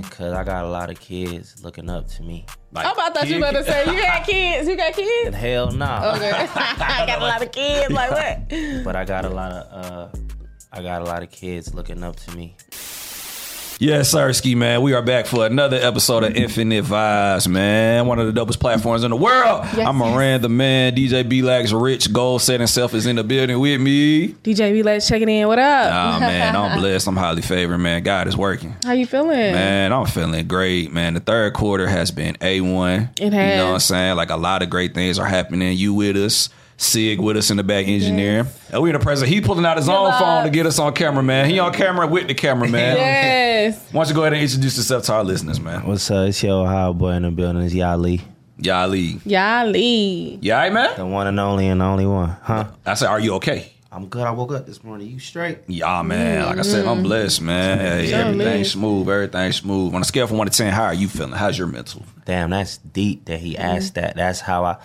Man, cause I got a lot of kids looking up to me. Like, I'm about to you better say you got kids. You got kids. Hell no. Okay. I got a lot of kids. Like what? But I got a lot of uh I got a lot of kids looking up to me. Yes, sir, Ski Man. We are back for another episode of Infinite Vibes, man. One of the dopest platforms in the world. Yes, I'm Miranda, man. DJ B Lax Rich Goal setting self is in the building with me. DJ B, let's check it in. What up? Oh man, I'm blessed. I'm highly favored, man. God is working. How you feeling? Man, I'm feeling great, man. The third quarter has been A1. It has. You know what I'm saying? Like a lot of great things are happening. You with us. Sig with us in the back engineering. And oh, we in the present. He pulling out his own phone to get us on camera, man. He on camera with the camera, man. Yes. Why don't you go ahead and introduce yourself to our listeners, man? What's up? It's your Ohio boy in the building. It's Yalee. Yalee. Yalee. You all right, man? The one and only and the only one. Huh? I said, are you okay? I'm good. I woke up this morning. You straight? Yeah, man. Like I said, I'm mm-hmm. blessed, man. Hey, Sure everything is. smooth. Everything smooth. On a scale from 1 to 10, how are you feeling? How's your mental? Damn, that's deep that he mm-hmm. asked that. That's how I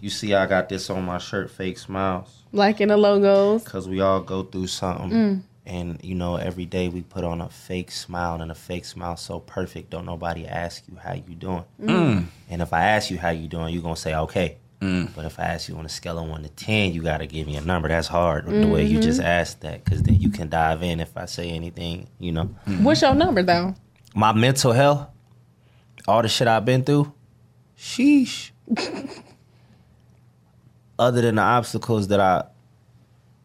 you see I got this on my shirt, fake smiles. Like in the logos. Cause we all go through something. Mm. And you know, every day we put on a fake smile and a fake smile so perfect, don't nobody ask you how you doing. Mm. Mm. And if I ask you how you doing, you gonna say okay. Mm. But if I ask you on a scale of one to ten, you gotta give me a number. That's hard the way you just mm-hmm. asked that, cause then you can dive in if I say anything, you know. Mm-hmm. What's your number though? My mental health, all the shit I've been through, sheesh. Other than the obstacles that I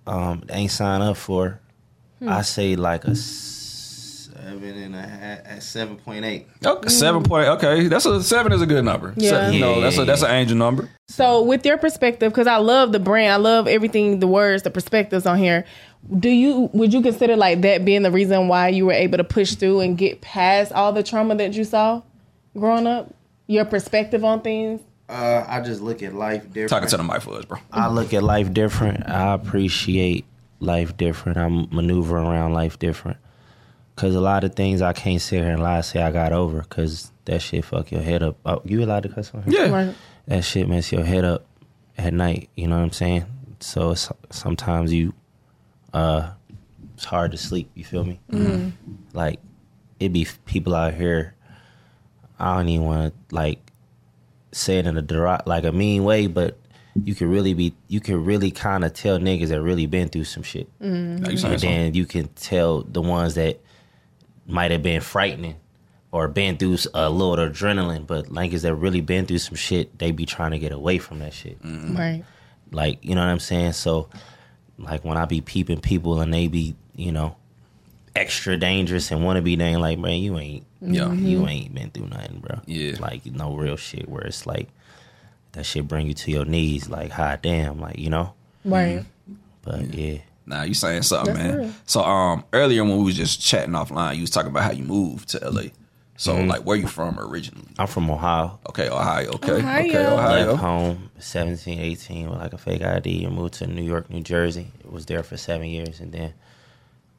um ain't signed up for, hmm. I say like a seven and a half, seven point eight. Okay, seven point. Okay, that's a seven is a good number. Yeah. Seven, you know, that's a that's an angel number. So, with your perspective, because I love the brand, I love everything, the words, the perspectives on here. Do you would you consider like that being the reason why you were able to push through and get past all the trauma that you saw growing up? Your perspective on things. Uh, I just look at life different. Talking to the mic for us, bro. I look at life different. I appreciate life different. I maneuver around life different. Cause a lot of things I can't sit here and lie say I got over. Cause that shit fuck your head up. Oh, you allowed to cuss on here? Yeah. Right. That shit mess your head up at night. You know what I'm saying? So it's, sometimes you, uh, it's hard to sleep. You feel me? Like it be people out here. I don't even want to like say it in a derog- like a mean way, but you can really be you can really kind of tell niggas that really been through some shit, Now you saying and then you can tell the ones that might have been frightening or been through a little adrenaline, but niggas that really been through some shit, they be trying to get away from that shit. Mm-hmm. Right. Like you know what I'm saying? So, like when I be peeping people and they be you know extra dangerous and want to be dang like man you ain't Yeah. you mm-hmm. ain't been through nothing, bro. Yeah. Like no real shit where it's like that shit bring you to your knees, like hot damn, like you know. Right. Mm-hmm. But yeah, Nah, you saying something, That's man. real. So um earlier when we was just chatting offline, you was talking about how you moved to LA. So Mm-hmm. like where you from originally? I'm from Ohio. Okay, Ohio. Okay, okay, Ohio. Ohio. Left home 17, 18 with like a fake ID and moved to New York, New Jersey. It Was there for seven years and then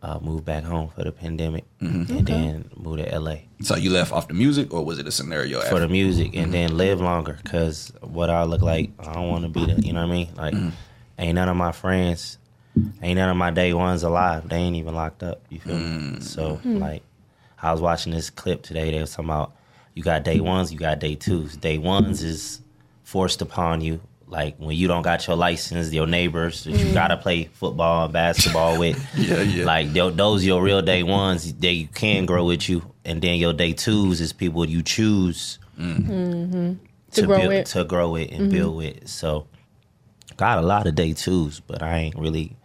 uh, moved back home for the pandemic Mm-hmm. and then moved to LA So you left off the music, or was it a scenario? for after? the music and then live longer because what I look like, I don't want to be the, you know what I mean? Like, ain't none of my friends, ain't none of my day ones alive. They ain't even locked up. You feel me? Mm. So, hmm. like, I was watching this clip today. They was talking about you got day ones, you got day twos. Day ones is forced upon you. Like when you don't got your license, your neighbors that you hmm. gotta play football and basketball with. Yeah, yeah. Like tho- those your real day ones. They you can grow with you, and then your day twos is people you choose mm. mm-hmm. To to, grow build, with. to grow with and mm-hmm. build with. So got a lot of day twos, but I ain't really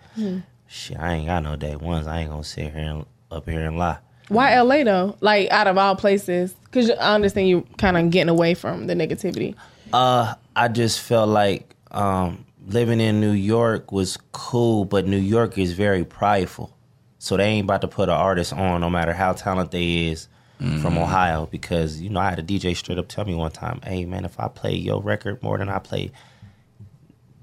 shit. I ain't got no day ones. I ain't gonna sit here and up here and lie. Why LA though? Like out of all places, because I understand you kind of getting away from the negativity. Uh, I just felt like um, living in New York was cool, but New York is very prideful. So they ain't about to put an artist on, no matter how talented they is from Ohio, because you know I had a DJ straight up tell me one time, "Hey man, if I play your record more than I play,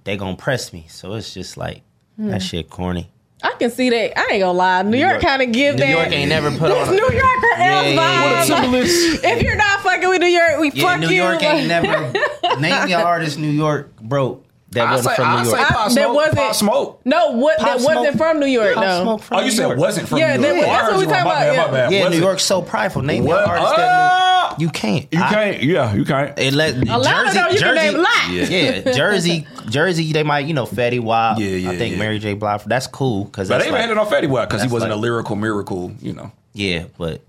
they gonna press me." So it's just like that hmm. shit corny. I can see that. I ain't gonna lie. New, York, York- kind of give that. New that. York ain't never put this on. New Yorker Yeah, L yeah, yeah. vibe. Simple If you're not fucking with New York, we Yeah, fuck New you. York ain't never name your artist. New York broke. that I wasn't say, from I New say York. Pop That Smoke. wasn't- Pop Smoke. No, what Pop that Smoke- wasn't from New York Pop though. Smoke from Oh, you New said York. wasn't from Yeah, New that- York. that's what we My talking bad, about, my yeah. bad. Yeah, New Wasn't- York's so prideful. Name me an What? artist that uh, New, you can't. You I- can't. Yeah, you can't. It let Atlanta, Jersey, though, you can name a lot. Yeah. Yeah, Jersey, Jersey. They might, you know, Fetty Wap. Yeah, yeah, I think yeah. Mary J. Blige. That's cool because But they even like, had it on Fetty Wap because he wasn't a lyrical miracle. You know. yeah, but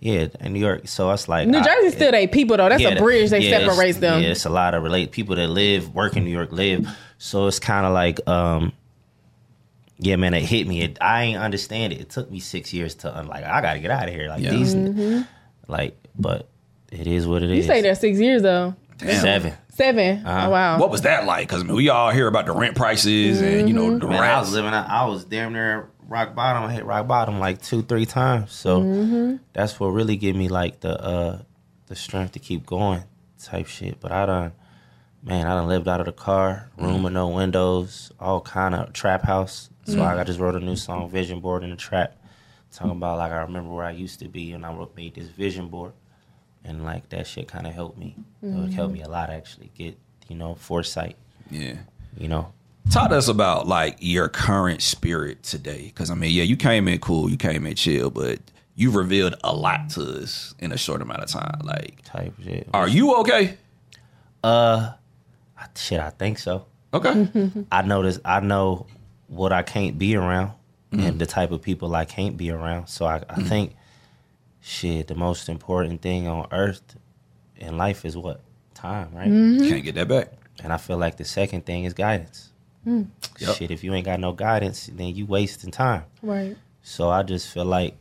yeah, in New York. So it's like New Jersey still they people though. That's yeah, a bridge that yeah, it's- separates them. Yeah, it's a lot of relate people that live, work in New York, live. So it's kind of like, um, yeah, man, it hit me. It, I ain't understand it. It took me six years to un- like. I got to get out of here. Like Yeah. these, Mm-hmm. like, but it is what it is. You stayed there six years though. Damn. Seven. 7 Uh-huh. Oh, wow. What was that like? Because we all hear about the rent prices and you know the Man, I was rats. living. I was damn near rock bottom. I hit rock bottom like two, three times. So Mm-hmm. that's what really gave me like the uh the strength to keep going, type shit. But I done, man, I done lived out of the car, room with no windows, all kind of trap house. So Mm-hmm. I just wrote a new song, Vision Board in the Trap, talking about like I remember where I used to be, and I wrote, made this vision board, and like that shit kind of helped me. It helped mm-hmm. me a lot actually get you know foresight. Yeah. You know, Talk to us about like your current spirit today. Because I mean, yeah, you came in cool, you came in chill, but you revealed a lot to us in a short amount of time. Like, type shit. are you okay? Uh, shit, I think so. Okay. I know this. I know what I can't be around mm-hmm. and the type of people I can't be around. So I, I mm-hmm. think, shit, the most important thing on earth in life is what time, right? Mm-hmm. Can't get that back. And I feel like the second thing is guidance. Mm. Yep. Shit, if you ain't got no guidance, then you wasting time. right. So I just feel like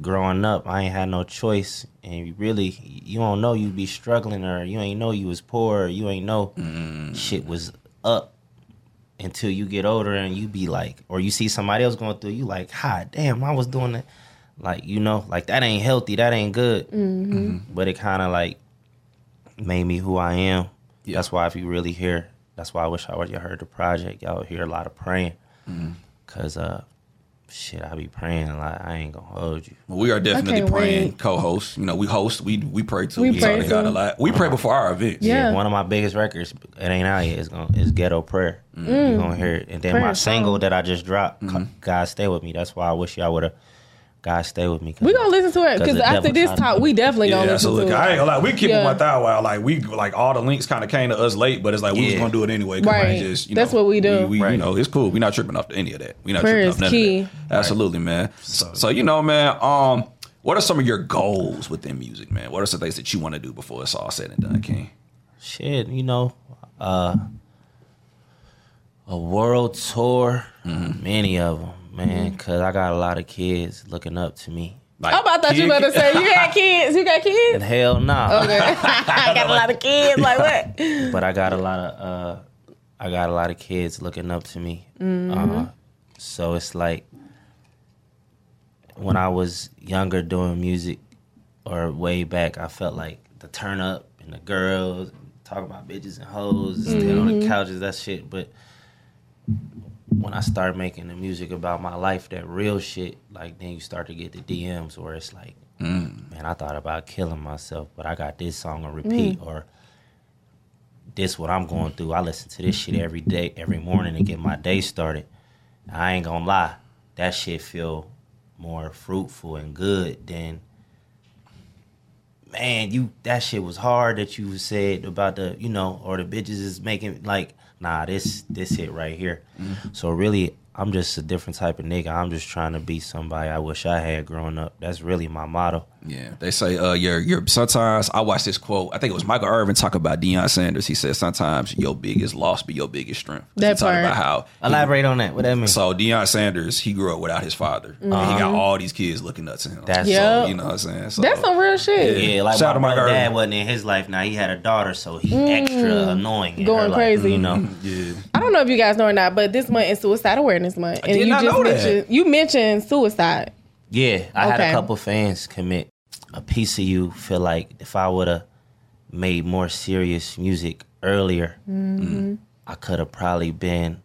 growing up, I ain't had no choice, and you really, you don't know you be struggling, or you ain't know you was poor, or you ain't know mm. shit was up until you get older, and you be like, or you see somebody else going through, you like, hi, damn, I was doing that, like you know, like that ain't healthy, that ain't good, mm-hmm. Mm-hmm. but it kind of like made me who I am. Yeah. That's why if you really hear, that's why I wish I would you heard the project. Y'all would hear a lot of praying, mm-hmm. cause uh, shit, I be praying a lot. I ain't gonna hold you. Well, we are definitely can't praying wait. co-hosts. You know, we host. We we pray too. We We, pray talk to God a lot. We pray before our events. Yeah. One of my biggest records, it ain't out yet. Is gonna is Ghetto Prayer. You gonna hear it, and then my Prayer single song. that I just dropped, God Stay with Me. That's why I wish y'all would have. God Stay with me. We gonna listen to it 'cause because after this tried talk, we definitely Yeah, gonna listen absolutely. to I it. ain't gonna lie. We keep Yeah. my thigh while like we like all the links kind of came to us late, but it's like we was gonna do it anyway. Right. just, you That's know, what we do. We, you Right. know, it's cool. We're not tripping off to any of that. We're not Prayer tripping is off none key. of that. Absolutely, man. So, so you know, man. Um, what are some of your goals within music, man? What are some things that you want to do before it's all said and done, King? shit, you know, uh, a world tour, many of them, man. Because I got a lot of kids looking up to me. Like, Oh, I thought you were kid- about to say you had kids. You got And kids. hell no. Okay, I got a lot of kids. Like what? but I got a lot of uh, I got a lot of kids looking up to me. Uh, so it's like when I was younger doing music, or way back, I felt like the turn up and the girls talk about bitches and hoes, stand on the couches, that shit. But when I started making the music about my life, that real shit, like then you start to get the DMs where it's like, mm. man, I thought about killing myself, but I got this song on repeat, mm. or this what I'm going through. I listen to this shit every day, every morning to get my day started. I ain't gonna lie, that shit feel more fruitful and good than man, you that shit was hard that you said about the you know, or the bitches is making like nah, this this hit right here. Mm-hmm. So really I'm just a different type of nigga. I'm just trying to be somebody I wish I had growing up. That's really my motto. Yeah, they say uh, you're you're. Sometimes I watched this quote. I think it was Michael Irvin talk about Deion Sanders. He said sometimes your biggest loss be your biggest strength. That he part. about how Elaborate on that. What that mean? So Deion Sanders, he grew up without his father. And he got all these kids looking up to him. That's- so, Yep. you know what I'm saying. So, That's some real shit. Yeah, like Shout out to my dad wasn't in his life. Now he had a daughter, so he extra annoying. in Going her life, crazy. you know. yeah. I don't know if you guys know or not, but this month is Suicide Awareness Month, and did you not just know that. mentioned you mentioned suicide. Yeah, I had a couple fans commit. A piece of you feel like if I would have made more serious music earlier, Mm-hmm. I could have probably been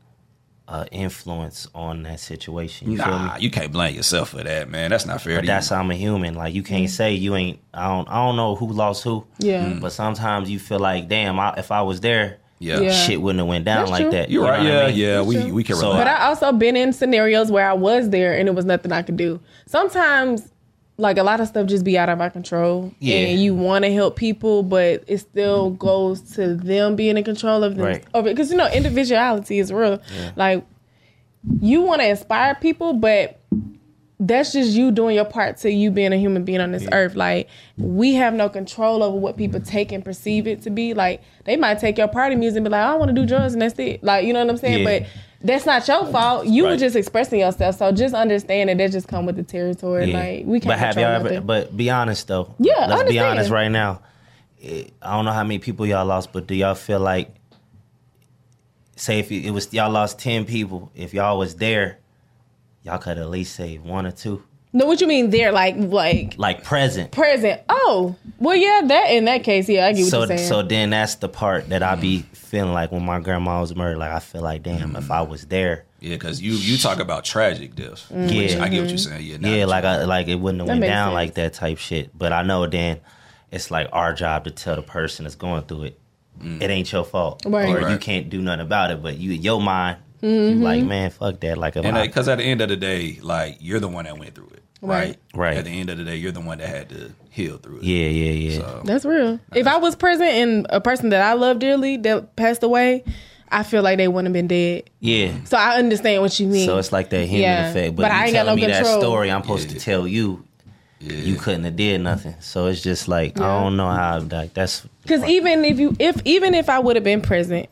an influence on that situation. You feel me? Nah, you can't blame yourself for that, man. That's not fair. But to that's you. how I'm a human. Like you can't say you ain't. I don't. I don't know who lost who. Yeah. Mm. But sometimes you feel like, damn, I, if I was there, Yeah. Yeah. shit wouldn't have went down That's like true. that. You're You know right. what I Yeah, mean? yeah. We true. we can So, relate. But I also been in scenarios where I was there and it was nothing I could do. Sometimes like a lot of stuff just be out of my control. Yeah. And you want to help people, but it still goes to them being in control of them. Right. Of it. Because you know, individuality is real. Like you want to inspire people, but that's just you doing your part to you being a human being on this earth. Like we have no control over what people take and perceive it to be. Like they might take your party music and be like, I want to do drugs and that's it. Like you know what I'm saying? Yeah. But that's not your oh, fault. You were just expressing yourself. So just understand that that just come with the territory. Yeah. Like we can't but have y'all ever? But be honest though. Yeah, let's be honest right now. I don't know how many people y'all lost, but do y'all feel like, say if it was y'all lost ten people, if y'all was there, y'all could at least save one or two, no, what you mean there? Like like like present. present. Oh, well, yeah. That in that case, yeah, I get what So you're saying. so then that's the part that I be feeling like when my grandma was murdered. Like I feel like damn, if I was there, yeah, because you you talk about tragic deaths. Mm-hmm. Yeah. I get what you're saying. Yeah, now yeah, like I like it wouldn't have That went down sense. like that type shit. But I know then it's like our job to tell the person that's going through it, it ain't your fault, Right. or you can't do nothing about it. But you, your mind, Mm-hmm. you like man, fuck that. Like if And because at the end of the day, like you're the one that went through it, right? Right. Right. At the end of the day, you're the one that had to heal through it. yeah, yeah, yeah, So, That's real. Uh-huh. If I was present and a person that I love dearly that passed away, I feel like they wouldn't have been dead. yeah. So I understand what you mean. So it's like that human Yeah. effect. But, But you I ain't got telling no me control. that story, I'm supposed Yeah. to tell you. yeah. You couldn't have did nothing. So it's just like Yeah. I don't know how like that's Because even if you, if even if I would have been present,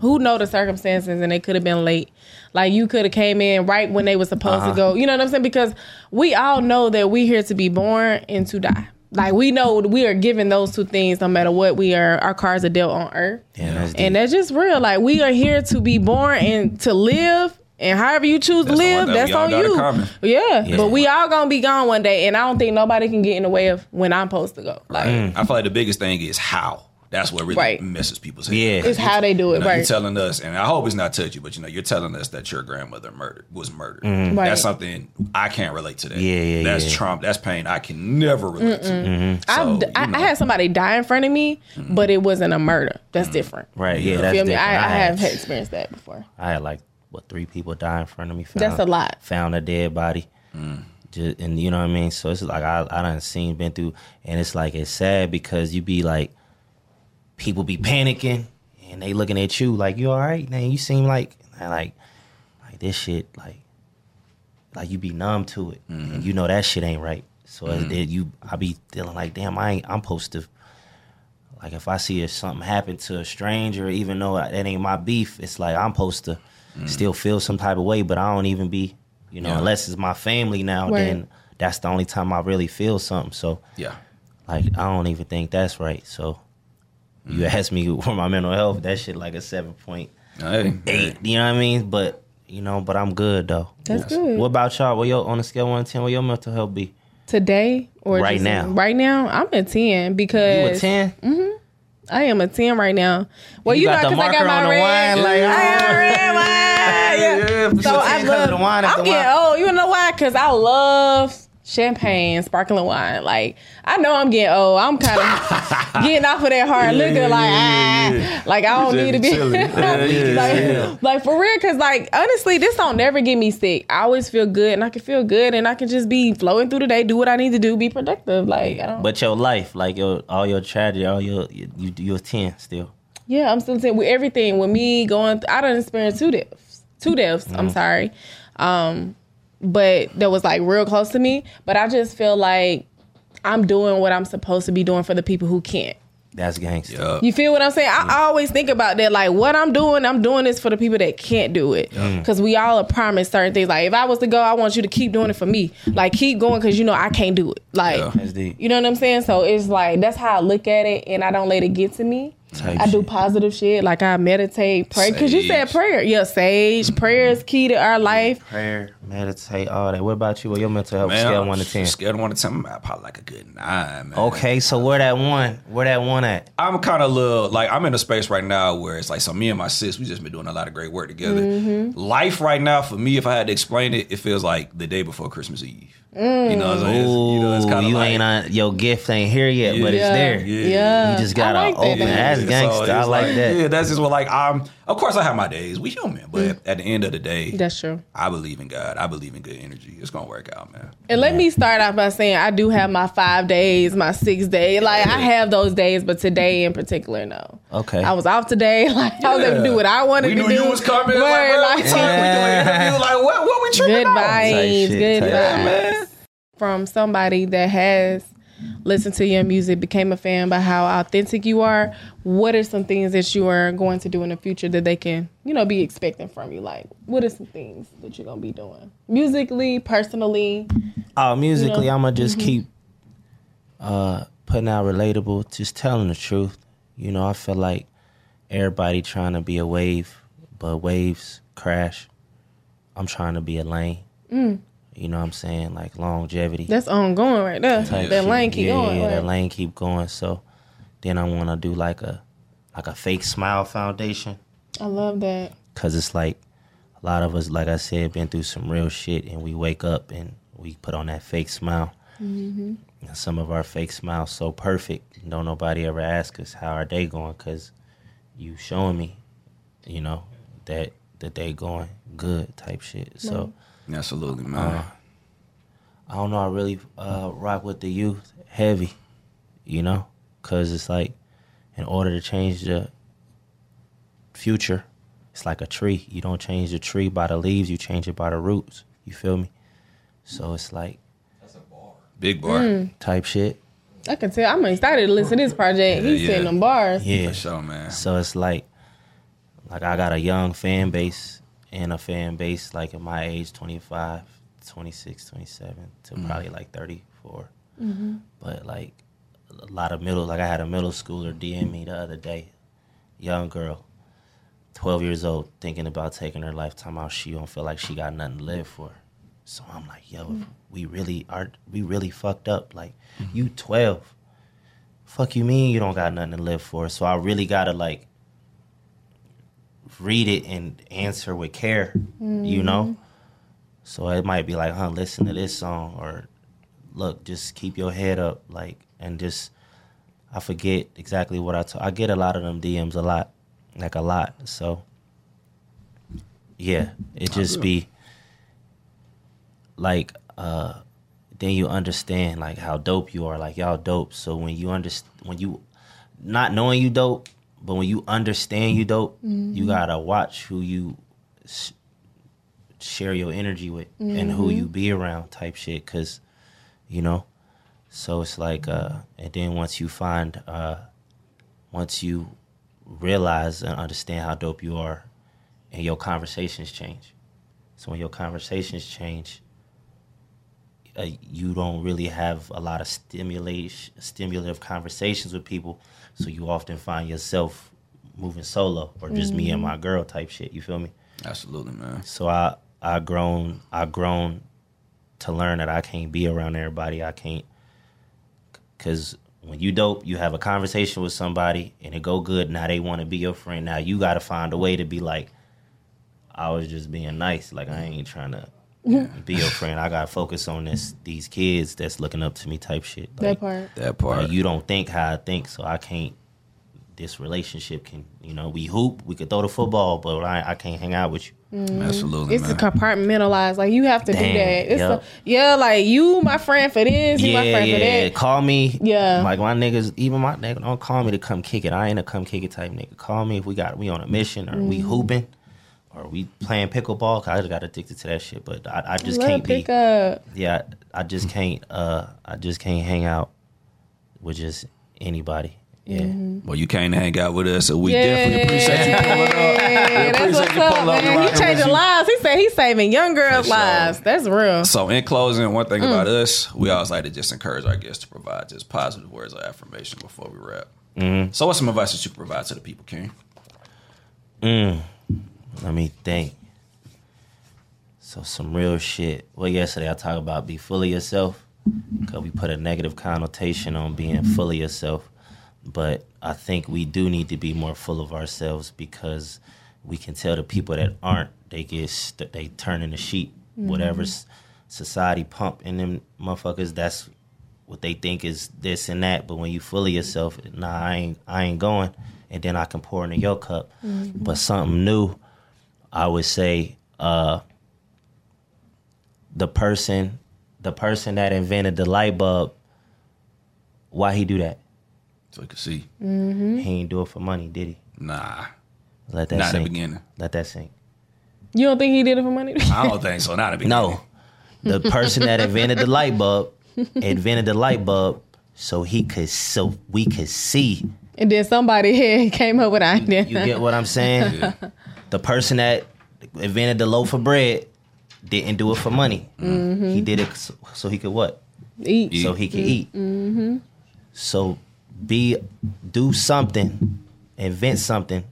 who know the circumstances and they could have been late. Like you could have came in right when they were supposed Uh-huh. to go. You know what I'm saying? Because we all know that we here to be born and to die. Like we know we are given those two things no matter what we are. Our cards are dealt on earth. yeah, that's And that's just real. Like we are here to be born and to live. And however you choose to That's one live, that that's all on you. Yeah. Yeah. But we all gonna be gone one day. And I don't think nobody can get in the way of when I'm supposed to go. Like I feel like the biggest thing is how. That's what really Right. messes people's head. Yeah. it's how they do it, You know, You're right? telling us, and I hope it's not touchy, but you know, you're telling us that your grandmother murdered was murdered. Right. That's something I can't relate to. That. Mm-hmm. Yeah, yeah, That's yeah. trauma. That's pain I can never relate to. Mm-hmm. So, I've, you I, know. I had somebody die in front of me, but it wasn't a murder. That's different. right. Yeah, You that's feel me? different. I, I have had- experienced that before. I had like what three people die in front of me. Found, That's a lot. Found a dead body, Mm. Just, and you know what I mean. So it's like I I done seen been through, and it's like it's sad because you be like, people be panicking, and they looking at you like you all right, man. You seem like like like this shit like like you be numb to it, Mm-hmm. and you know that shit ain't right. So as that you, I be feeling like damn, I ain't I'm supposed to like if I see if something happen to a stranger, even though that ain't my beef, it's like I'm supposed to still feel some type of way, but I don't even be, you know, Yeah. unless it's my family now, Right. then that's the only time I really feel something. So yeah. like I don't even think that's right. So you ask me for my mental health, that shit like a seven point Hey, eight. hey. You know what I mean? But you know, but I'm good though. That's good. What about y'all? What your on a scale of one to ten? What your mental health be? Today or Right just- now. Right now, I'm a ten You because a ten? Mm-hmm. I am a ten right now. Well, you, You know, got the 'cause I got my on the red. wine, like, I got oh. red wine. Yeah. You So a I 10 'cause of love the wine I'm after getting wine? old. You know why? Because I love champagne, sparkling wine. Like I know I'm getting old. I'm kind of getting off of that hard liquor. like yeah, ah, yeah. like I don't need to be chilling. Yeah, yeah, like, like for real. Because like honestly, this don't never get me sick. I always feel good, and I can feel good, and I can just be flowing through the day, do what I need to do, be productive. Like I don't. But your life, like your all your tragedy, all your you you you're ten still. Yeah, I'm still saying with everything with me going. Th- I don't experience two deaths. Two deaths. Mm-hmm. I'm sorry, um, but that was like real close to me. But I just feel like I'm doing what I'm supposed to be doing for the people who can't. That's gangster. Yeah. You feel what I'm saying? I, I always think about that. Like what I'm doing, I'm doing this for the people that can't do it. Mm. Because we all are promised certain things. Like if I was to go, I want you to keep doing it for me. Like keep going because you know I can't do it. Like Yeah. That's deep. you know what I'm saying? So it's like that's how I look at it, and I don't let it get to me. Type I do shit. positive shit, like I meditate, pray. Because you said prayer, yeah, sage. Prayer is key to our life. Prayer, meditate, all that. What about you? What your mental health Man, scale I'm one to ten? Scale of one to ten, I'm probably like a good nine, man. Okay, so where that one? Where that one at? I'm kind of little like I'm in a space right now where it's like so me and my sis we just been doing a lot of great work together. Mm-hmm. Life right now for me, if I had to explain it, it feels like the day before Christmas Eve. You know what I'm saying? It's- you know, it's Ooh, kind of you like, ain't on your gift ain't here yet, but it's there. Yeah. Yeah. You just gotta like open. though. That's So. I it's like that. Yeah, that's just what like I'm. Of course, I have my days. We human, but at the end of the day, Mm. That's true. I believe in God. I believe in good energy. It's gonna work out, man. And let me start off by saying I do have my five days, my six days. Like I have those days, but today in particular, no. Okay. I was off today. Like I was able to do what I wanted We to knew do. you was coming. Word, Like, bro, we like- talked. We doing. Like, what? What we tripping good on? vibes, good vibes. shit. man. From somebody that has listened to your music, became a fan by how authentic you are. What are some things that you are going to do in the future that they can, you know, be expecting from you? Like, what are some things that you're gonna be doing musically, personally? Oh, musically, You know? I'm gonna just mm-hmm. keep uh, putting out relatable, just telling the truth. You know, I feel like everybody trying to be a wave, but waves crash. I'm trying to be a lane. Mm. You know what I'm saying? Like longevity. That's ongoing right there. type that shit. lane keep yeah, going. Yeah, like- that lane keep going. So then I want to do like a like a fake smile foundation I love that. because it's like a lot of us, like I said, been through some real shit, and we wake up and we put on that fake smile. Mm-hmm. And some of our fake smiles so perfect, don't nobody ever ask us how our day going because you showing me, you know, that the day going good type shit. So. Absolutely, man. I don't know. I really uh, rock with the youth heavy, you know, because it's like in order to change the future, it's like a tree. You don't change the tree by the leaves, you change it by the roots. You feel me? So it's like that's a bar, Big bar. Mm. type shit. I can tell. I'm excited to listen to this project. Yeah, He's yeah. setting them bars. Yeah. For sure, man. So it's like, like I got a young fan base and a fan base like at my age, 25, 26, 27 to mm-hmm. probably like 34. Mm-hmm. But like a lot of middle, like I had a middle schooler DM me the other day, young girl, 12 years old, thinking about taking her lifetime out. She don't feel like she got nothing to live for. So I'm like, yo, if we really are, we really fucked up. Like, you 12 fuck you mean you don't got nothing to live for? So I really gotta like read it and answer with care, you know? So it might be like, huh, listen to this song or look, just keep your head up, like and just I forget exactly what I told I get a lot of them DMs a lot. Like a lot. So yeah, it just be like uh then you understand like how dope you are like y'all dope so when you understand when you not knowing you dope but when you understand you dope you gotta watch who you s- share your energy with and who you be around type shit because you know? So it's like uh and then once you find uh once you realize and understand how dope you are and your conversations change. So when your conversations change uh, you don't really have a lot of stimulation, stimulative conversations with people, so you often find yourself moving solo or just me and my mm-hmm. girl type shit. You feel me? Absolutely, man. So I I grown I grown to learn that I can't be around everybody. I can't because when you dope, you have a conversation with somebody and it go good. Now they want to be your friend. Now you got to find a way to be like, I was just being nice. Like I ain't trying to be your friend. I got to focus on this these kids that's looking up to me type shit. That part. That part. like, you don't think how I think, so I can't. This relationship can, you know, we hoop, we could throw the football, but I, I can't hang out with you. Absolutely, It's man. compartmentalized. Like you have to do that. It's yup. a, yeah, like you my friend for this, you my yeah, friend for yeah. that. Call me. Yeah. Like my niggas, even my nigga, don't call me to come kick it. I ain't a come kick it type nigga. Call me if we got we on a mission or Mm-hmm. we hooping or we playing pickleball. 'cause I just got addicted to that shit. But I, I just Love can't be. up. Yeah, I just can't. Uh, I just can't hang out with just anybody. Yeah. Mm-hmm. well, you can't hang out with us, so we definitely appreciate you pulling up. Yeah, that's what's you up, pulling up. We man. He rocking changing lives. He said he's saving young girls' sure. lives. That's real. So, in closing, one Mm. thing about us, we always like to just encourage our guests to provide just positive words of affirmation before we wrap. Mm-hmm. So, what's some advice that you provide to the people, King? Mm. Let me think. So some real shit. Well, yesterday I talked about be full of yourself, cause we put a negative connotation on being full of yourself. But I think we do need to be more full of ourselves because we can tell the people that aren't, they get st- they turn into sheep. Mm-hmm. Whatever society pump in them motherfuckers, that's what they think is this and that. But when you full of yourself, nah, I ain't I ain't going. And then I can pour into your cup. Mm-hmm. But something new, I would say, uh, the person, the person that invented the light bulb, why he do that? So you can see. He ain't do it for money, did he? Nah. Let that Not in sink. the beginning. Let that sink. You don't think he did it for money? I don't think so. Not in the beginning. No, the person that invented the light bulb invented the light bulb so he could so we could see. and then somebody here came up with an idea. You get what I'm saying? The person that invented the loaf of bread didn't do it for money. Mm-hmm. He did it so, so he could what? Eat. Eat. So he could eat. Mm-hmm. So be do something, invent something,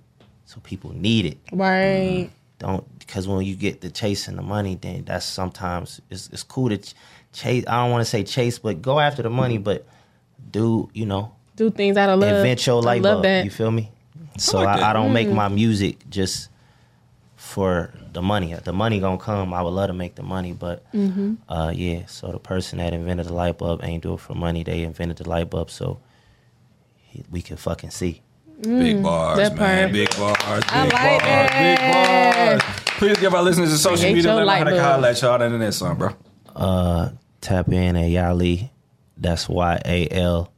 so people need it. Right. Mm-hmm. don't because when you get the chasing the money, then that's sometimes it's it's cool to chase. I don't want to say chase, but go after the money, but do you know Do things out of love. invent your I light love bulb? that. You feel me? So like I. I don't make mm. my music just for the money. The money gonna come. I would love to make the money, but Mm-hmm. uh, yeah. So the person that invented the light bulb ain't do it for money. They invented the light bulb so he, we can fucking see. Big bars, that man. part. Big bars. Big I like bars. that. Big bars. Please give our listeners a social media. your Let them know how to bulb. holler at y'all. And that song, bro. uh, tap in at Yalee. That's Y A L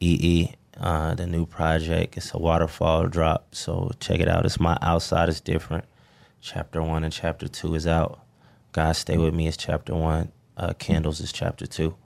E E. Uh, the new project. It's a waterfall drop. So check it out. It's my outside is different. Chapter one and chapter two is out. God stay with me is chapter one. Uh, Candles is chapter two.